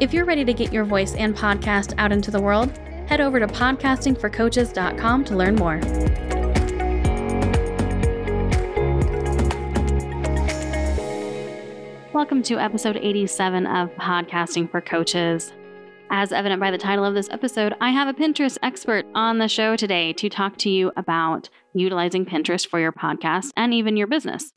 If you're ready to get your voice and podcast out into the world, head over to podcastingforcoaches.com to learn more. Welcome to episode 87 of Podcasting for Coaches. As evident by the title of this episode, I have a Pinterest expert on the show today to talk to you about utilizing Pinterest for your podcast and even your business.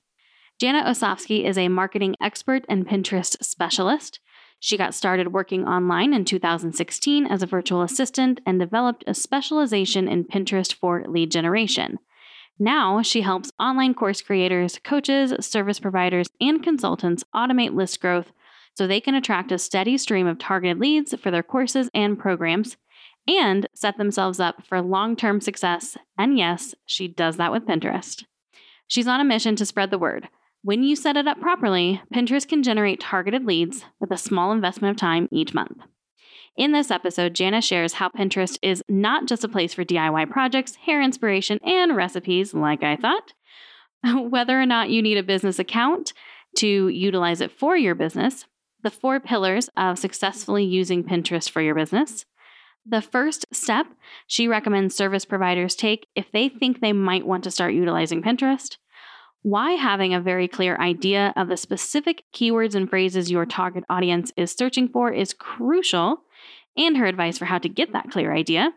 Jana Osofsky is a marketing expert and Pinterest specialist. She got started working online in 2016 as a virtual assistant and developed a specialization in Pinterest for lead generation. Now, she helps online course creators, coaches, service providers, and consultants automate list growth so they can attract a steady stream of targeted leads for their courses and programs and set themselves up for long term success. And yes, she does that with Pinterest. She's on a mission to spread the word. When you set it up properly, Pinterest can generate targeted leads with a small investment of time each month. In this episode, Jana shares how Pinterest is not just a place for DIY projects, hair inspiration, and recipes, like I thought. Whether or not you need a business account to utilize it for your business, the four pillars of successfully using Pinterest for your business. The first step she recommends service providers take if they think they might want to start utilizing Pinterest why having a very clear idea of the specific keywords and phrases your target audience is searching for is crucial, and her advice for how to get that clear idea,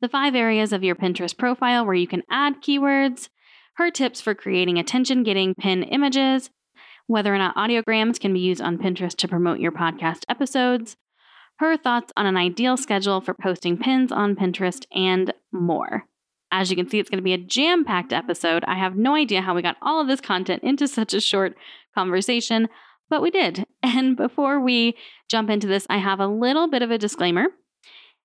the five areas of your Pinterest profile where you can add keywords, her tips for creating attention getting pin images, whether or not audiograms can be used on Pinterest to promote your podcast episodes, her thoughts on an ideal schedule for posting pins on Pinterest, and more. As you can see, it's going to be a jam packed episode. I have no idea how we got all of this content into such a short conversation, but we did. And before we jump into this, I have a little bit of a disclaimer.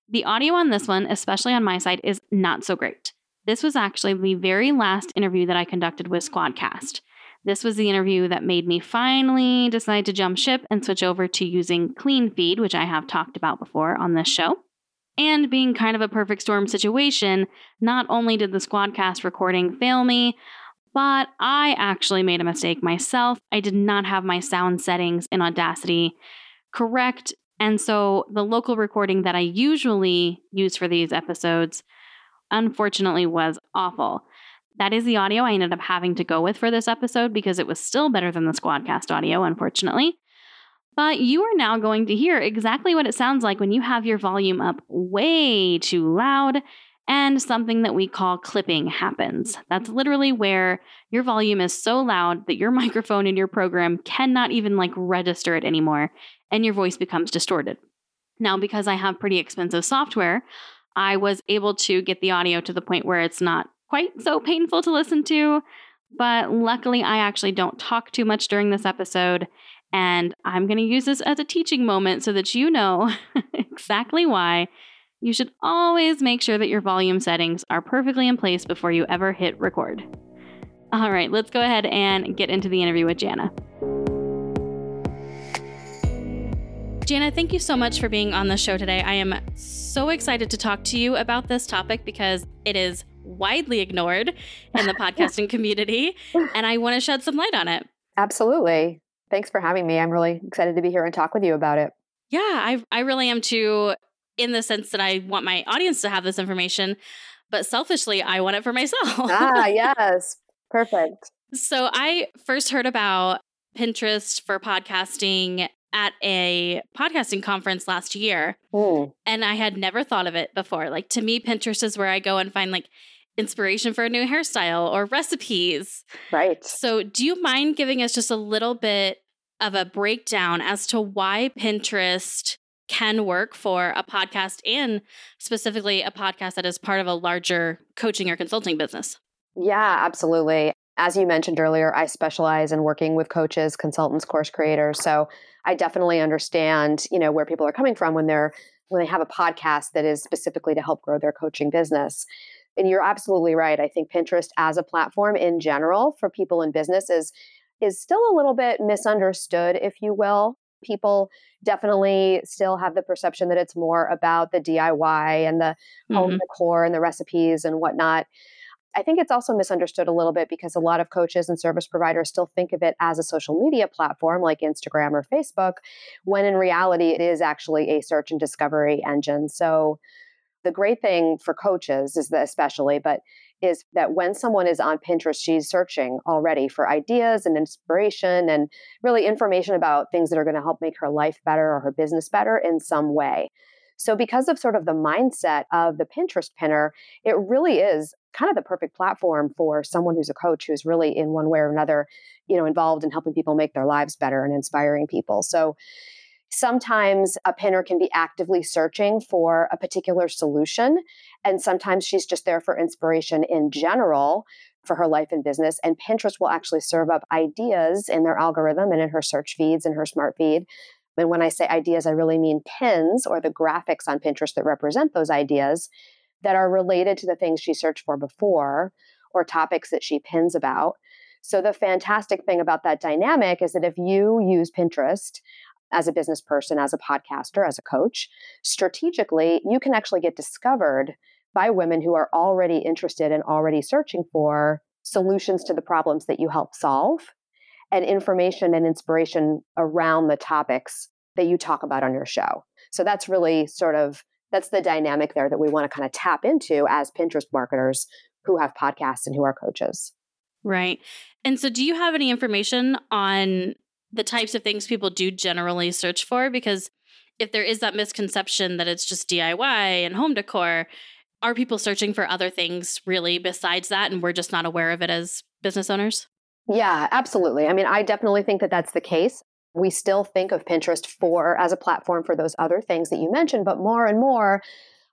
The audio on this one, especially on my side, is not so great. This was actually the very last interview that I conducted with Squadcast. This was the interview that made me finally decide to jump ship and switch over to using Cleanfeed, which I have talked about before on this show. And being kind of a perfect storm situation, not only did the Squadcast recording fail me, but I actually made a mistake myself. I did not have my sound settings in Audacity correct. And so the local recording that I usually use for these episodes, unfortunately, was awful. That is the audio I ended up having to go with for this episode because it was still better than the Squadcast audio, unfortunately. But you are now going to hear exactly what it sounds like when you have your volume up way too loud and something that we call clipping happens. That's literally where your volume is so loud that your microphone in your program cannot even like register it anymore and your voice becomes distorted. Now, because I have pretty expensive software, I was able to get the audio to the point where it's not quite so painful to listen to. But luckily, I actually don't talk too much during this episode. And I'm going to use this as a teaching moment so that you know exactly why you should always make sure that your volume settings are perfectly in place before you ever hit record. All right, let's go ahead and get into the interview with Jana. Jana, thank you so much for being on the show today. I am so excited to talk to you about this topic because it is widely ignored in the podcasting community, and I want to shed some light on it. Absolutely. Thanks for having me. I'm really excited to be here and talk with you about it. Yeah, I I really am too in the sense that I want my audience to have this information, but selfishly I want it for myself. ah, yes. Perfect. So I first heard about Pinterest for podcasting at a podcasting conference last year. Mm. And I had never thought of it before. Like to me, Pinterest is where I go and find like inspiration for a new hairstyle or recipes. Right. So, do you mind giving us just a little bit of a breakdown as to why Pinterest can work for a podcast and specifically a podcast that is part of a larger coaching or consulting business? Yeah, absolutely. As you mentioned earlier, I specialize in working with coaches, consultants, course creators. So I definitely understand, you know, where people are coming from when they're when they have a podcast that is specifically to help grow their coaching business. And you're absolutely right. I think Pinterest as a platform in general for people in business is is still a little bit misunderstood, if you will. People definitely still have the perception that it's more about the DIY and the mm-hmm. home decor and the recipes and whatnot. I think it's also misunderstood a little bit because a lot of coaches and service providers still think of it as a social media platform like Instagram or Facebook, when in reality, it is actually a search and discovery engine. So, the great thing for coaches is that, especially, but is that when someone is on Pinterest, she's searching already for ideas and inspiration and really information about things that are going to help make her life better or her business better in some way. So, because of sort of the mindset of the Pinterest pinner, it really is kind of the perfect platform for someone who's a coach who's really in one way or another, you know, involved in helping people make their lives better and inspiring people. So, sometimes a pinner can be actively searching for a particular solution and sometimes she's just there for inspiration in general for her life and business and pinterest will actually serve up ideas in their algorithm and in her search feeds and her smart feed and when I say ideas, I really mean pins or the graphics on Pinterest that represent those ideas that are related to the things she searched for before or topics that she pins about. So, the fantastic thing about that dynamic is that if you use Pinterest as a business person, as a podcaster, as a coach, strategically, you can actually get discovered by women who are already interested and already searching for solutions to the problems that you help solve and information and inspiration around the topics that you talk about on your show. So that's really sort of that's the dynamic there that we want to kind of tap into as Pinterest marketers who have podcasts and who are coaches. Right. And so do you have any information on the types of things people do generally search for because if there is that misconception that it's just DIY and home decor, are people searching for other things really besides that and we're just not aware of it as business owners? Yeah, absolutely. I mean, I definitely think that that's the case. We still think of Pinterest for as a platform for those other things that you mentioned, but more and more,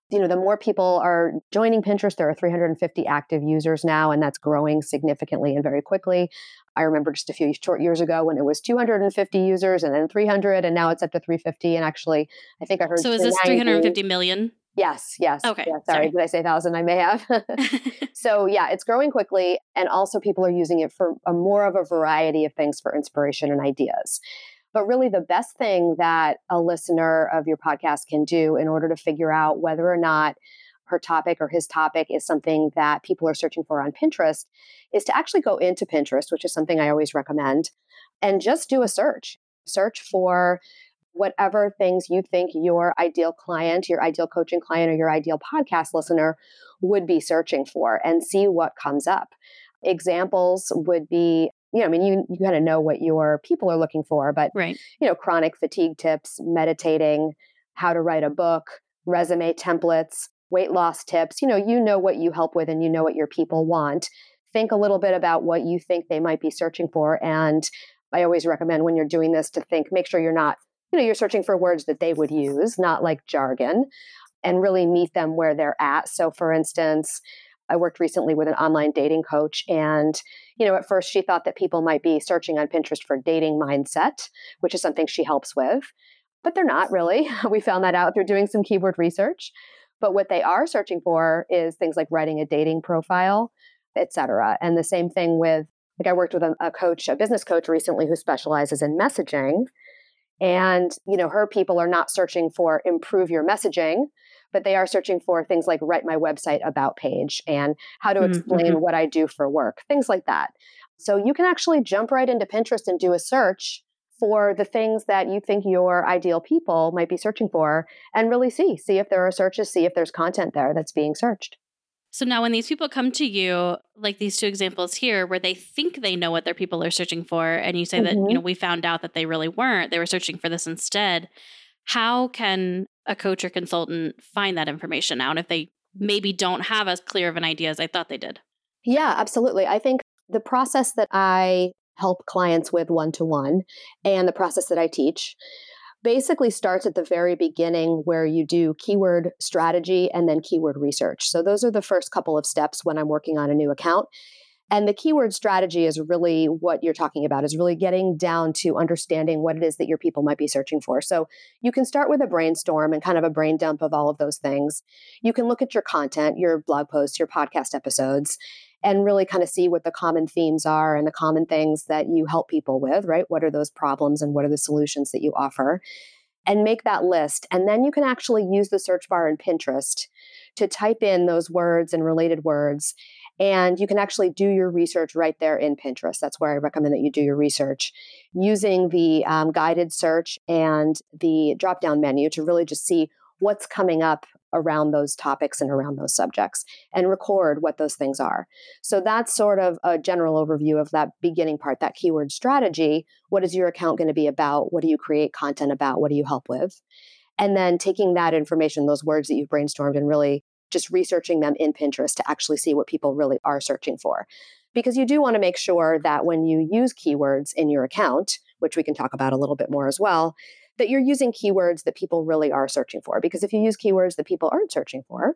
you know, the more people are joining Pinterest, there are 350 active users now, and that's growing significantly and very quickly. I remember just a few short years ago when it was 250 users and then 300, and now it's up to 350. And actually, I think I heard. So is this 350 million? Yes, yes. Okay. Yeah, sorry, sorry, did I say thousand? I may have. so yeah, it's growing quickly, and also people are using it for a more of a variety of things for inspiration and ideas. But really, the best thing that a listener of your podcast can do in order to figure out whether or not her topic or his topic is something that people are searching for on Pinterest is to actually go into Pinterest, which is something I always recommend, and just do a search. Search for whatever things you think your ideal client, your ideal coaching client, or your ideal podcast listener would be searching for and see what comes up. Examples would be you know, I mean, you, you kind of know what your people are looking for, but, right. you know, chronic fatigue tips, meditating, how to write a book, resume templates, weight loss tips, you know, you know what you help with and you know what your people want. Think a little bit about what you think they might be searching for. And I always recommend when you're doing this to think, make sure you're not you know, you're searching for words that they would use, not like jargon, and really meet them where they're at. So, for instance, I worked recently with an online dating coach, and you know, at first she thought that people might be searching on Pinterest for dating mindset, which is something she helps with, but they're not really. We found that out through doing some keyword research. But what they are searching for is things like writing a dating profile, etc. And the same thing with like I worked with a, a coach, a business coach recently who specializes in messaging. And, you know, her people are not searching for improve your messaging, but they are searching for things like write my website about page and how to explain mm-hmm. what I do for work, things like that. So you can actually jump right into Pinterest and do a search for the things that you think your ideal people might be searching for and really see see if there are searches see if there's content there that's being searched so now when these people come to you, like these two examples here, where they think they know what their people are searching for, and you say mm-hmm. that, you know, mm-hmm. we found out that they really weren't, they were searching for this instead. How can a coach or consultant find that information out if they maybe don't have as clear of an idea as I thought they did? Yeah, absolutely. I think the process that I help clients with one to one and the process that I teach basically starts at the very beginning where you do keyword strategy and then keyword research. So those are the first couple of steps when I'm working on a new account. And the keyword strategy is really what you're talking about, is really getting down to understanding what it is that your people might be searching for. So you can start with a brainstorm and kind of a brain dump of all of those things. You can look at your content, your blog posts, your podcast episodes, and really kind of see what the common themes are and the common things that you help people with, right? What are those problems and what are the solutions that you offer? And make that list. And then you can actually use the search bar in Pinterest to type in those words and related words and you can actually do your research right there in Pinterest. That's where I recommend that you do your research using the um, guided search and the drop down menu to really just see what's coming up around those topics and around those subjects and record what those things are. So that's sort of a general overview of that beginning part, that keyword strategy. What is your account going to be about? What do you create content about? What do you help with? And then taking that information, those words that you've brainstormed, and really just researching them in Pinterest to actually see what people really are searching for. Because you do want to make sure that when you use keywords in your account, which we can talk about a little bit more as well, that you're using keywords that people really are searching for. Because if you use keywords that people aren't searching for,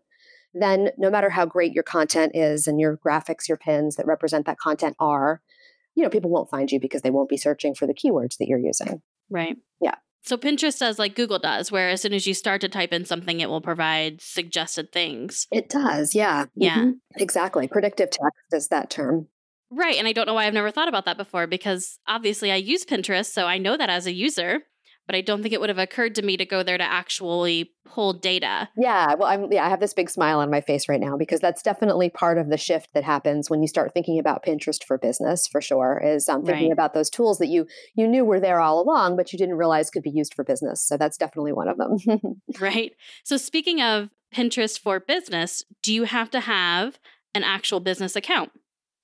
then no matter how great your content is and your graphics, your pins that represent that content are, you know, people won't find you because they won't be searching for the keywords that you're using. Right. Yeah. So Pinterest does like Google does, where as soon as you start to type in something, it will provide suggested things. It does, yeah. Yeah. Mm-hmm. Exactly. Predictive text is that term. Right. And I don't know why I've never thought about that before because obviously I use Pinterest. So I know that as a user but I don't think it would have occurred to me to go there to actually pull data. Yeah, well, I'm yeah, I have this big smile on my face right now because that's definitely part of the shift that happens when you start thinking about Pinterest for business. For sure, is um, thinking right. about those tools that you you knew were there all along, but you didn't realize could be used for business. So that's definitely one of them. right. So speaking of Pinterest for business, do you have to have an actual business account?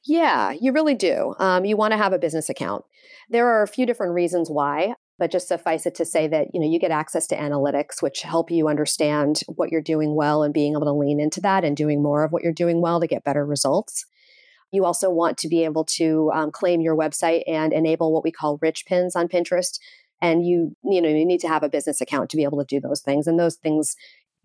Yeah, you really do. Um, you want to have a business account. There are a few different reasons why. But just suffice it to say that, you know, you get access to analytics, which help you understand what you're doing well and being able to lean into that and doing more of what you're doing well to get better results. You also want to be able to um, claim your website and enable what we call rich pins on Pinterest. And you, you know, you need to have a business account to be able to do those things. And those things,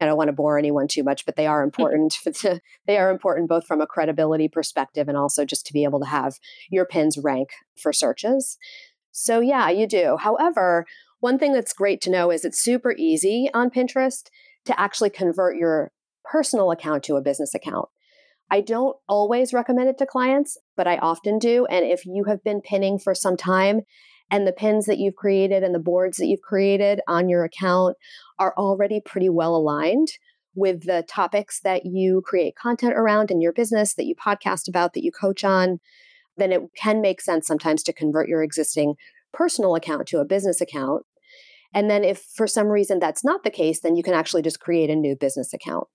I don't want to bore anyone too much, but they are important. they are important both from a credibility perspective and also just to be able to have your pins rank for searches. So, yeah, you do. However, one thing that's great to know is it's super easy on Pinterest to actually convert your personal account to a business account. I don't always recommend it to clients, but I often do. And if you have been pinning for some time and the pins that you've created and the boards that you've created on your account are already pretty well aligned with the topics that you create content around in your business, that you podcast about, that you coach on, then it can make sense sometimes to convert your existing personal account to a business account. And then, if for some reason that's not the case, then you can actually just create a new business account.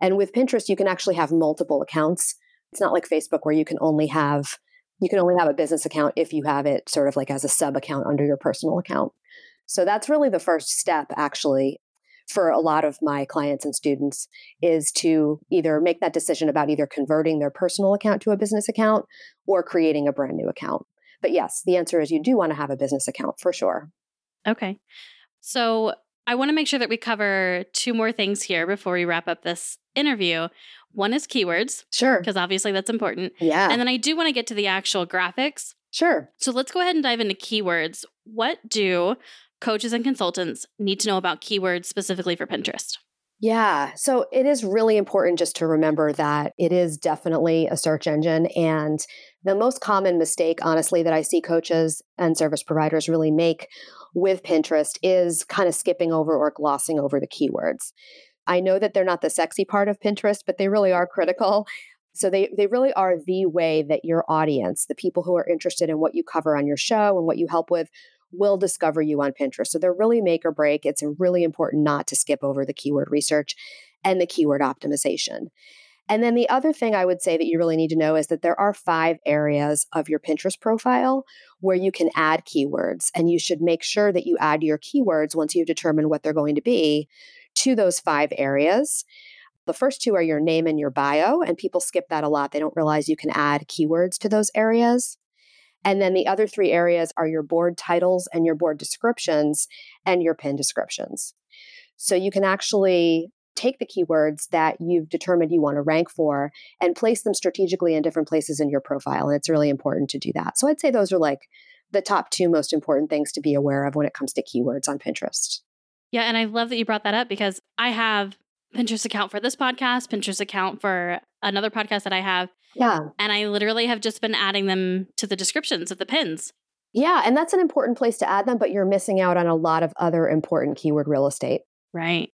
And with Pinterest, you can actually have multiple accounts. It's not like Facebook where you can only have you can only have a business account if you have it sort of like as a sub account under your personal account. So that's really the first step actually for a lot of my clients and students is to either make that decision about either converting their personal account to a business account or creating a brand new account. But yes, the answer is you do want to have a business account for sure. Okay. So I want to make sure that we cover two more things here before we wrap up this interview. One is keywords. Sure. Because obviously that's important. Yeah. And then I do want to get to the actual graphics. Sure. So let's go ahead and dive into keywords. What do coaches and consultants need to know about keywords specifically for Pinterest? Yeah. So it is really important just to remember that it is definitely a search engine. And the most common mistake, honestly, that I see coaches and service providers really make with Pinterest is kind of skipping over or glossing over the keywords. I know that they're not the sexy part of Pinterest, but they really are critical. So they, they really are the way that your audience, the people who are interested in what you cover on your show and what you help with, will discover you on Pinterest. So they're really make or break. It's really important not to skip over the keyword research and the keyword optimization. And then the other thing I would say that you really need to know is that there are five areas of your Pinterest profile where you can add keywords. And you should make sure that you add your keywords once you've determined what they're going to be to those five areas. The first two are your name and your bio, and people skip that a lot. They don't realize you can add keywords to those areas. And then the other three areas are your board titles and your board descriptions and your pin descriptions. So you can actually take the keywords that you've determined you want to rank for and place them strategically in different places in your profile. And it's really important to do that. So I'd say those are like the top two most important things to be aware of when it comes to keywords on Pinterest. Yeah, and I love that you brought that up because I have Pinterest account for this podcast, Pinterest account for another podcast that I have. Yeah. And I literally have just been adding them to the descriptions of the pins. Yeah, and that's an important place to add them, but you're missing out on a lot of other important keyword real estate. Right.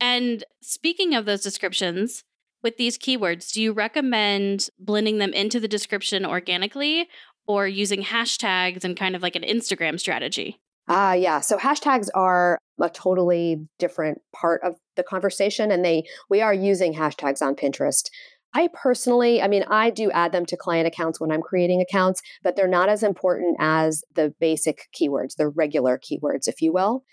And speaking of those descriptions, with these keywords, do you recommend blending them into the description organically or using hashtags and kind of like an Instagram strategy? Ah, uh, yeah. So hashtags are a totally different part of the conversation, and they we are using hashtags on Pinterest. I personally, I mean, I do add them to client accounts when I'm creating accounts, but they're not as important as the basic keywords, the regular keywords, if you will.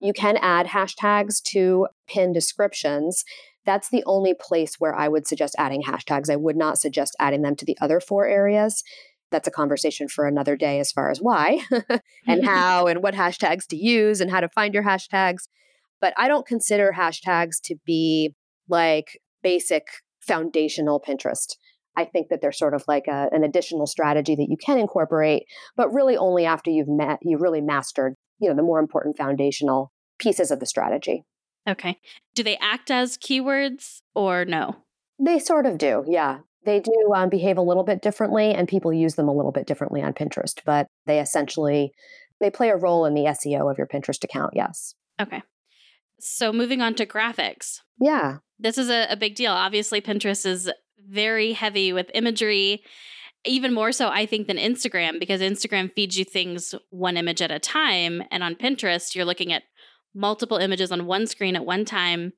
You can add hashtags to pin descriptions. That's the only place where I would suggest adding hashtags. I would not suggest adding them to the other four areas. That's a conversation for another day as far as why and how and what hashtags to use and how to find your hashtags. But I don't consider hashtags to be like basic foundational Pinterest. I think that they're sort of like a, an additional strategy that you can incorporate, but really only after you've met, you've really mastered, you know, the more important foundational pieces of the strategy. Okay. Do they act as keywords or no? They sort of do. Yeah. They do um, behave a little bit differently and people use them a little bit differently on Pinterest, but they essentially they play a role in the SEO of your Pinterest account. Yes. Okay. So moving on to graphics. Yeah. This is a, a big deal. Obviously, Pinterest is very heavy with imagery, even more so, I think, than Instagram, because Instagram feeds you things one image at a time. And on Pinterest, you're looking at multiple images on one screen at one time.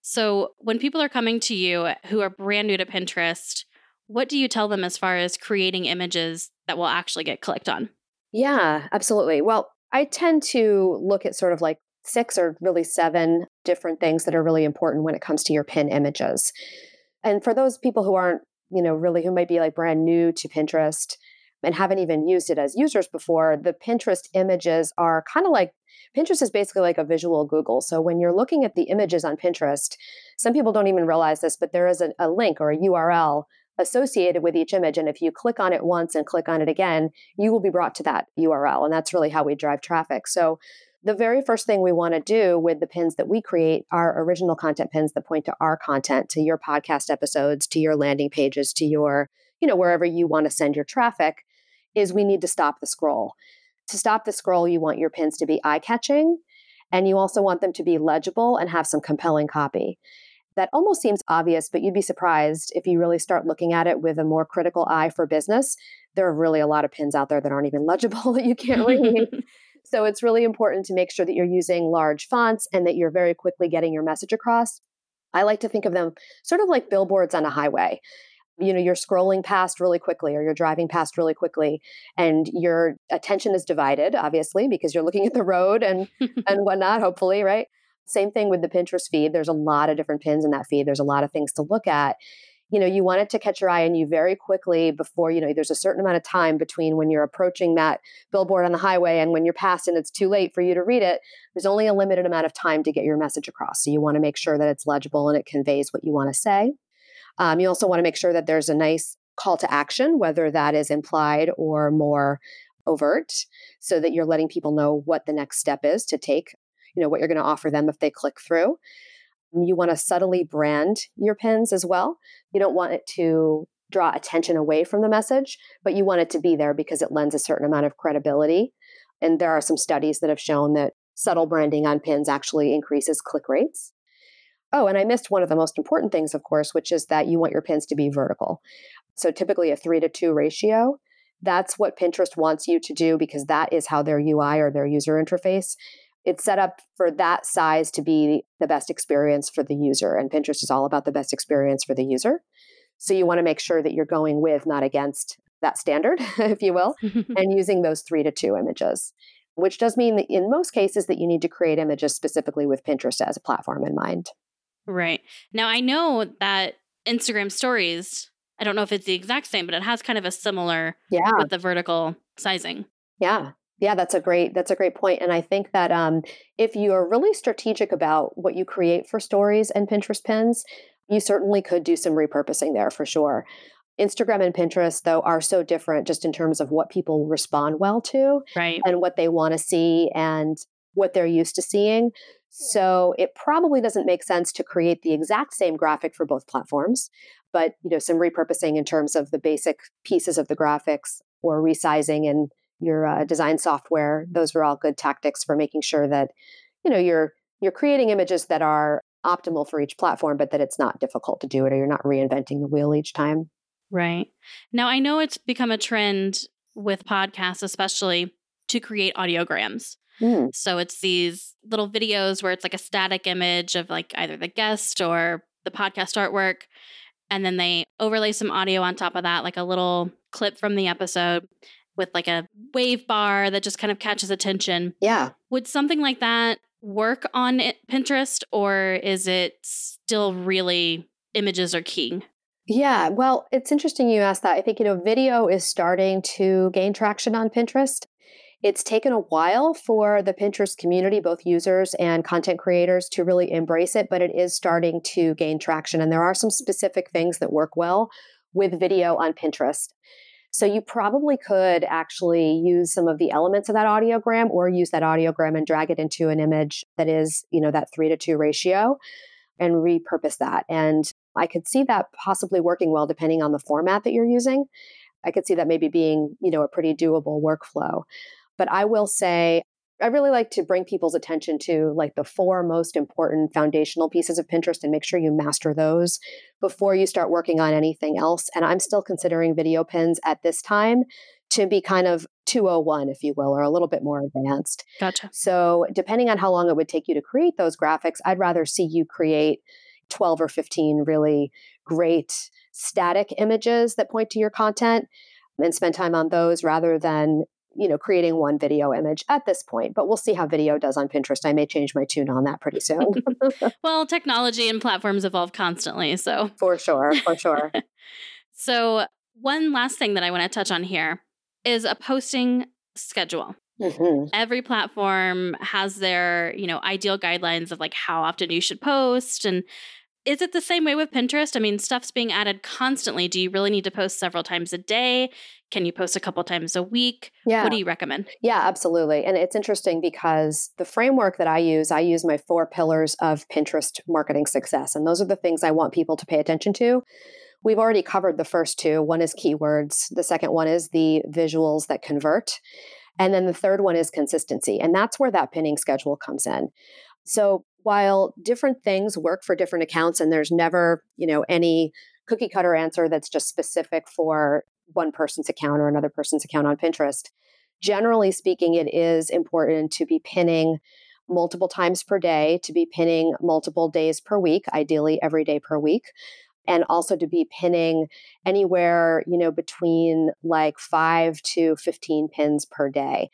So when people are coming to you who are brand new to Pinterest, what do you tell them as far as creating images that will actually get clicked on? Yeah, absolutely. Well, I tend to look at sort of like six or really seven different things that are really important when it comes to your pin images. And for those people who aren't, you know, really who might be like brand new to Pinterest and haven't even used it as users before, the Pinterest images are kind of like Pinterest is basically like a visual Google. So when you're looking at the images on Pinterest, some people don't even realize this, but there is a, a link or a URL associated with each image. And if you click on it once and click on it again, you will be brought to that URL. And that's really how we drive traffic. So the very first thing we want to do with the pins that we create are original content pins that point to our content, to your podcast episodes, to your landing pages, to your, you know, wherever you want to send your traffic, is we need to stop the scroll. To stop the scroll, you want your pins to be eye catching and you also want them to be legible and have some compelling copy. That almost seems obvious, but you'd be surprised if you really start looking at it with a more critical eye for business. There are really a lot of pins out there that aren't even legible that you can't read. So it's really important to make sure that you're using large fonts and that you're very quickly getting your message across. I like to think of them sort of like billboards on a highway. You know, you're scrolling past really quickly or you're driving past really quickly and your attention is divided, obviously, because you're looking at the road and and whatnot, hopefully, right? Same thing with the Pinterest feed. There's a lot of different pins in that feed. There's a lot of things to look at you know you want it to catch your eye and you very quickly before you know there's a certain amount of time between when you're approaching that billboard on the highway and when you're past and it's too late for you to read it. There's only a limited amount of time to get your message across. So you want to make sure that it's legible and it conveys what you want to say. Um, you also want to make sure that there's a nice call to action whether that is implied or more overt so that you're letting people know what the next step is to take you know what you're going to offer them if they click through Um, you want to subtly brand your pins as well. You don't want it to draw attention away from the message, but you want it to be there because it lends a certain amount of credibility. And there are some studies that have shown that subtle branding on pins actually increases click rates. Oh, and I missed one of the most important things, of course, which is that you want your pins to be vertical. So typically a three to two ratio. That's what Pinterest wants you to do because that is how their UI or their user interface it's set up for that size to be the best experience for the user. And Pinterest is all about the best experience for the user. So you want to make sure that you're going with, not against that standard, if you will, and using those three to two images, which does mean that in most cases that you need to create images specifically with Pinterest as a platform in mind. Right. Now I know that Instagram stories, I don't know if it's the exact same, but it has kind of a similar yeah. with the vertical sizing. Yeah. Yeah, that's a great that's a great point, and I think that um, if you are really strategic about what you create for stories and Pinterest pins, you certainly could do some repurposing there for sure. Instagram and Pinterest, though, are so different just in terms of what people respond well to, right, and what they want to see and what they're used to seeing. So it probably doesn't make sense to create the exact same graphic for both platforms, but you know some repurposing in terms of the basic pieces of the graphics or resizing and your uh, design software. Those are all good tactics for making sure that you know you're you're creating images that are optimal for each platform, but that it's not difficult to do it or you're not reinventing the wheel each time. Right. Now I know it's become a trend with podcasts, especially to create audiograms. Mm. So it's these little videos where it's like a static image of like either the guest or the podcast artwork. And then they overlay some audio on top of that, like a little clip from the episode with like a wave bar that just kind of catches attention. Yeah. Would something like that work on it, Pinterest or is it still really images are king? Yeah, well, it's interesting you asked that. I think, you know, video is starting to gain traction on Pinterest. It's taken a while for the Pinterest community, both users and content creators, to really embrace it, but it is starting to gain traction. And there are some specific things that work well with video on Pinterest. So you probably could actually use some of the elements of that audiogram or use that audiogram and drag it into an image that is, you know, that three to two ratio and repurpose that. And I could see that possibly working well depending on the format that you're using. I could see that maybe being, you know, a pretty doable workflow. But I will say, I really like to bring people's attention to like the four most important foundational pieces of Pinterest and make sure you master those before you start working on anything else. And I'm still considering video pins at this time to be kind of 201, if you will, or a little bit more advanced. Gotcha. So, depending on how long it would take you to create those graphics, I'd rather see you create 12 or 15 really great static images that point to your content and spend time on those rather than you know, creating one video image at this point, but we'll see how video does on Pinterest. I may change my tune on that pretty soon. well, technology and platforms evolve constantly, so for sure, for sure. so, one last thing that I want to touch on here is a posting schedule. Mm-hmm. Every platform has their, you know, ideal guidelines of like how often you should post and is it the same way with Pinterest? I mean, stuff's being added constantly. Do you really need to post several times a day? Can you post a couple times a week? Yeah. What do you recommend? Yeah, absolutely. And it's interesting because the framework that I use, I use my four pillars of Pinterest marketing success. And those are the things I want people to pay attention to. We've already covered the first two. One is keywords, the second one is the visuals that convert. And then the third one is consistency. And that's where that pinning schedule comes in. So while different things work for different accounts and there's never, you know, any cookie cutter answer that's just specific for one person's account or another person's account on Pinterest, generally speaking, it is important to be pinning multiple times per day, to be pinning multiple days per week, ideally every day per week. And also to be pinning anywhere, you know, between like five to 15 pins per day.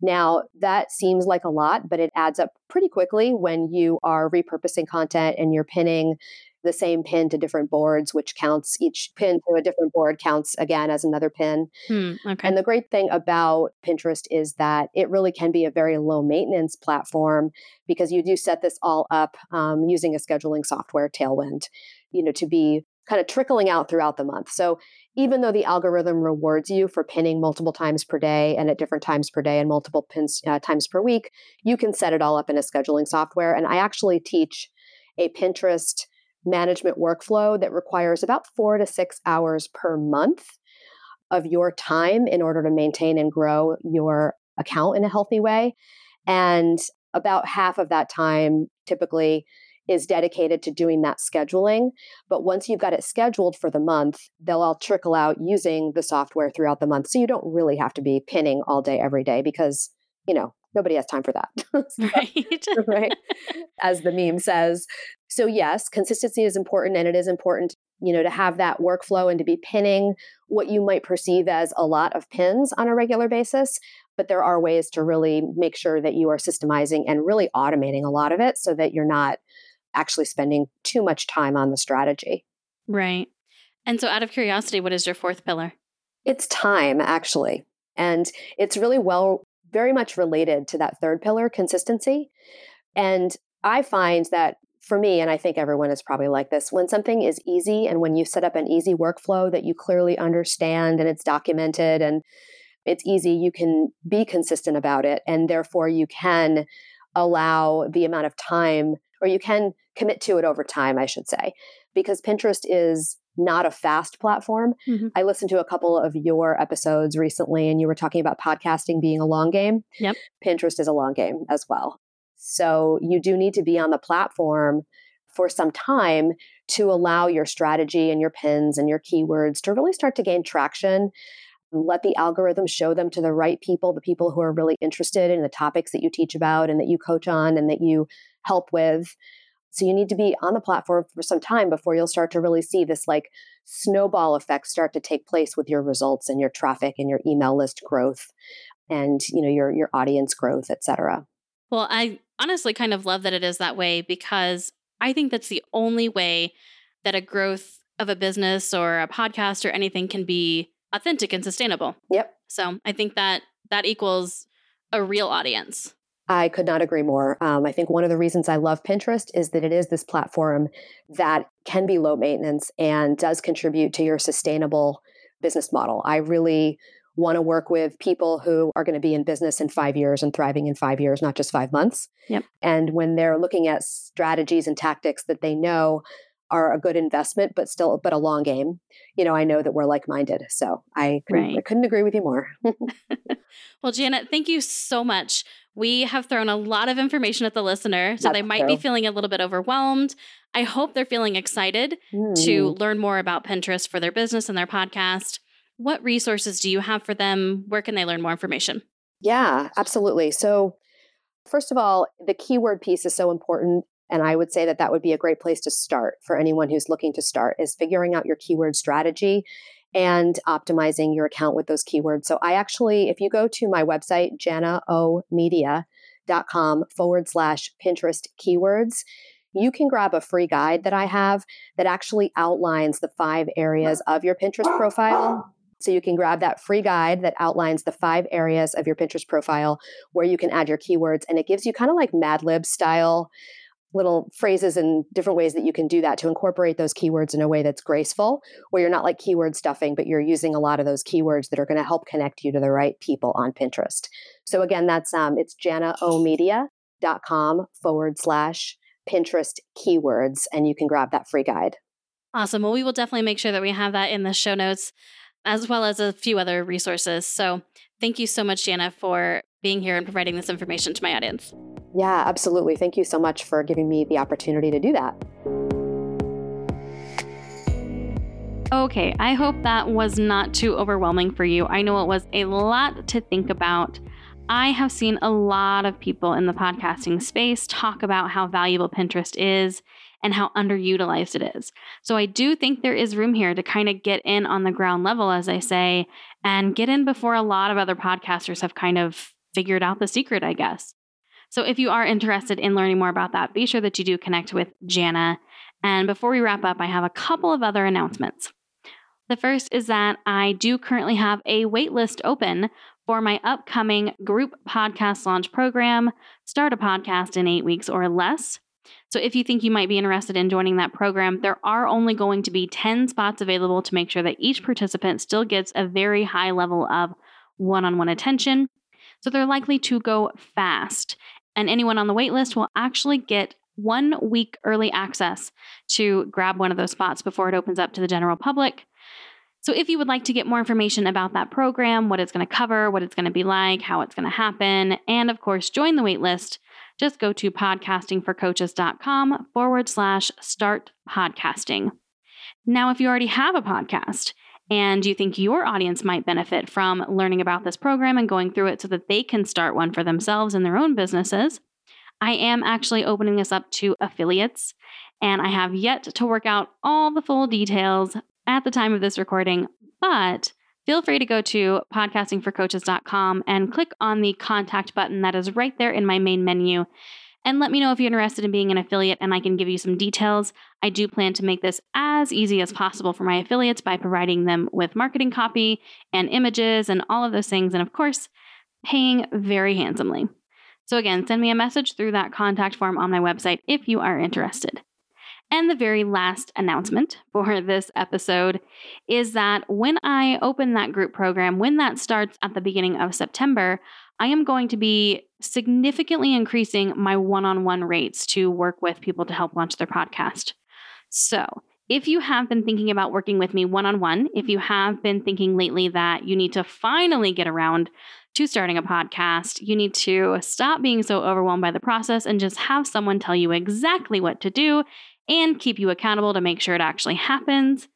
Now, that seems like a lot, but it adds up pretty quickly when you are repurposing content and you're pinning the same pin to different boards, which counts each pin to a different board counts again as another pin. Hmm, okay. And the great thing about Pinterest is that it really can be a very low maintenance platform because you do set this all up um, using a scheduling software, Tailwind, you know, to be kind of trickling out throughout the month. So even though the algorithm rewards you for pinning multiple times per day and at different times per day and multiple pins uh, times per week, you can set it all up in a scheduling software. And I actually teach a Pinterest management workflow that requires about four to six hours per month of your time in order to maintain and grow your account in a healthy way. And about half of that time typically is dedicated to doing that scheduling. But once you've got it scheduled for the month, they'll all trickle out using the software throughout the month. So you don't really have to be pinning all day, every day, because, you know, nobody has time for that. right. right. As the meme says. So, yes, consistency is important and it is important, you know, to have that workflow and to be pinning what you might perceive as a lot of pins on a regular basis. But there are ways to really make sure that you are systemizing and really automating a lot of it so that you're not actually spending too much time on the strategy. Right. And so, out of curiosity, what is your fourth pillar? It's time, actually. And it's really well very much related to that third pillar, consistency. And I find that for me, and I think everyone is probably like this, when something is easy and when you set up an easy workflow that you clearly understand and it's documented and it's easy, you can be consistent about it. And therefore, you can allow the amount of time, or you can commit to it over time, I should say, because Pinterest is not a fast platform. Mm-hmm. I listened to a couple of your episodes recently, and you were talking about podcasting being a long game. Yep. Pinterest is a long game as well. So you do need to be on the platform for some time to allow your strategy and your pins and your keywords to really start to gain traction. Let the algorithm show them to the right people, the people who are really interested in the topics that you teach about and that you coach on and that you help with. So you need to be on the platform for some time before you'll start to really see this like snowball effect start to take place with your results and your traffic and your email list growth and you know your your audience growth, et cetera. Well, I honestly kind of love that it is that way because I think that's the only way that a growth of a business or a podcast or anything can be authentic and sustainable. Yep. So I think that that equals a real audience. I could not agree more. Um, I think one of the reasons I love Pinterest is that it is this platform that can be low maintenance and does contribute to your sustainable business model. I really want to work with people who are going to be in business in five years and thriving in five years, not just five months. Yep. And when they're looking at strategies and tactics that they know are a good investment, but still, but a long game, you know, I know that we're like minded. So I couldn't, right. I couldn't agree with you more. well, Jana, thank you so much we have thrown a lot of information at the listener, so That's they might true. be feeling a little bit overwhelmed. I hope they're feeling excited mm. to learn more about Pinterest for their business and their podcast. What resources do you have for them? Where can they learn more information? Yeah, absolutely. So, first of all, the keyword piece is so important. And I would say that that would be a great place to start for anyone who's looking to start is figuring out your keyword strategy and optimizing your account with those keywords. So I actually, if you go to my website, janaomedia.com forward slash Pinterest keywords, you can grab a free guide that I have that actually outlines the five areas of your Pinterest profile. So you can grab that free guide that outlines the five areas of your Pinterest profile where you can add your keywords. And it gives you kind of like Mad Lib style little phrases and different ways that you can do that to incorporate those keywords in a way that's graceful, where you're not like keyword stuffing, but you're using a lot of those keywords that are going to help connect you to the right people on Pinterest. So again, that's um, it's janaomedia.com forward slash Pinterest keywords, and you can grab that free guide. Awesome. Well, we will definitely make sure that we have that in the show notes, as well as a few other resources. So thank you so much, Jana, for being here and providing this information to my audience. Yeah, absolutely. Thank you so much for giving me the opportunity to do that. Okay, I hope that was not too overwhelming for you. I know it was a lot to think about. I have seen a lot of people in the podcasting space talk about how valuable Pinterest is and how underutilized it is. So I do think there is room here to kind of get in on the ground level, as I say, and get in before a lot of other podcasters have kind of figured out the secret, I guess. So if you are interested in learning more about that, be sure that you do connect with Jana. And before we wrap up, I have a couple of other announcements. The first is that I do currently have a waitlist open for my upcoming group podcast launch program, Start a Podcast in Eight Weeks or Less. So, if you think you might be interested in joining that program, there are only going to be 10 spots available to make sure that each participant still gets a very high level of one on one attention. So, they're likely to go fast and anyone on the waitlist will actually get one week early access to grab one of those spots before it opens up to the general public. So, if you would like to get more information about that program, what it's going to cover, what it's going to be like, how it's going to happen, and of course, join the waitlist, just go to podcastingforcoaches.com forward slash start podcasting. Now, if you already have a podcast and you think your audience might benefit from learning about this program and going through it so that they can start one for themselves in their own businesses, I am actually opening this up to affiliates, and I have yet to work out all the full details at the time of this recording, but feel free to go to podcastingforcoaches.com and click on the contact button that is right there in my main menu and let me know if you're interested in being an affiliate and I can give you some details. I do plan to make this as easy as possible for my affiliates by providing them with marketing copy and images and all of those things. And of course, paying very handsomely. So, again, send me a message through that contact form on my website if you are interested. And the very last announcement for this episode is that when I open that group program, when that starts at the beginning of September, I am going to be significantly increasing my one on one rates to work with people to help launch their podcast. So, if you have been thinking about working with me one on one, if you have been thinking lately that you need to finally get around to starting a podcast, you need to stop being so overwhelmed by the process and just have someone tell you exactly what to do and keep you accountable to make sure it actually happens.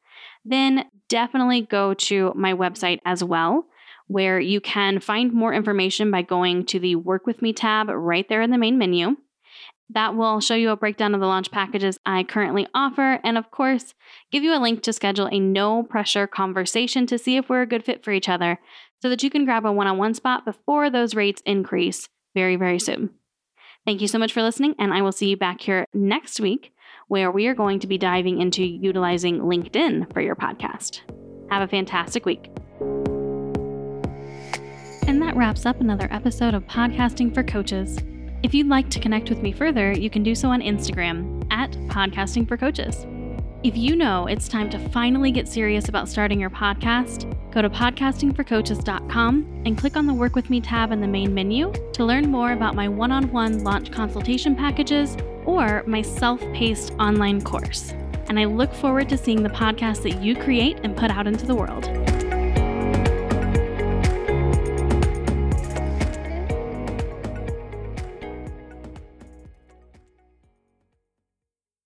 Then definitely go to my website as well, where you can find more information by going to the Work With Me tab right there in the main menu. That will show you a breakdown of the launch packages I currently offer, and of course, give you a link to schedule a no pressure conversation to see if we're a good fit for each other so that you can grab a one on one spot before those rates increase very, very soon. Thank you so much for listening, and I will see you back here next week where we are going to be diving into utilizing LinkedIn for your podcast. Have a fantastic week. And that wraps up another episode of Podcasting for Coaches. If you'd like to connect with me further, you can do so on Instagram at Podcasting for Coaches. If you know it's time to finally get serious about starting your podcast, go to podcastingforcoaches.com and click on the Work With Me tab in the main menu to learn more about my one on one launch consultation packages or my self paced online course. And I look forward to seeing the podcast that you create and put out into the world.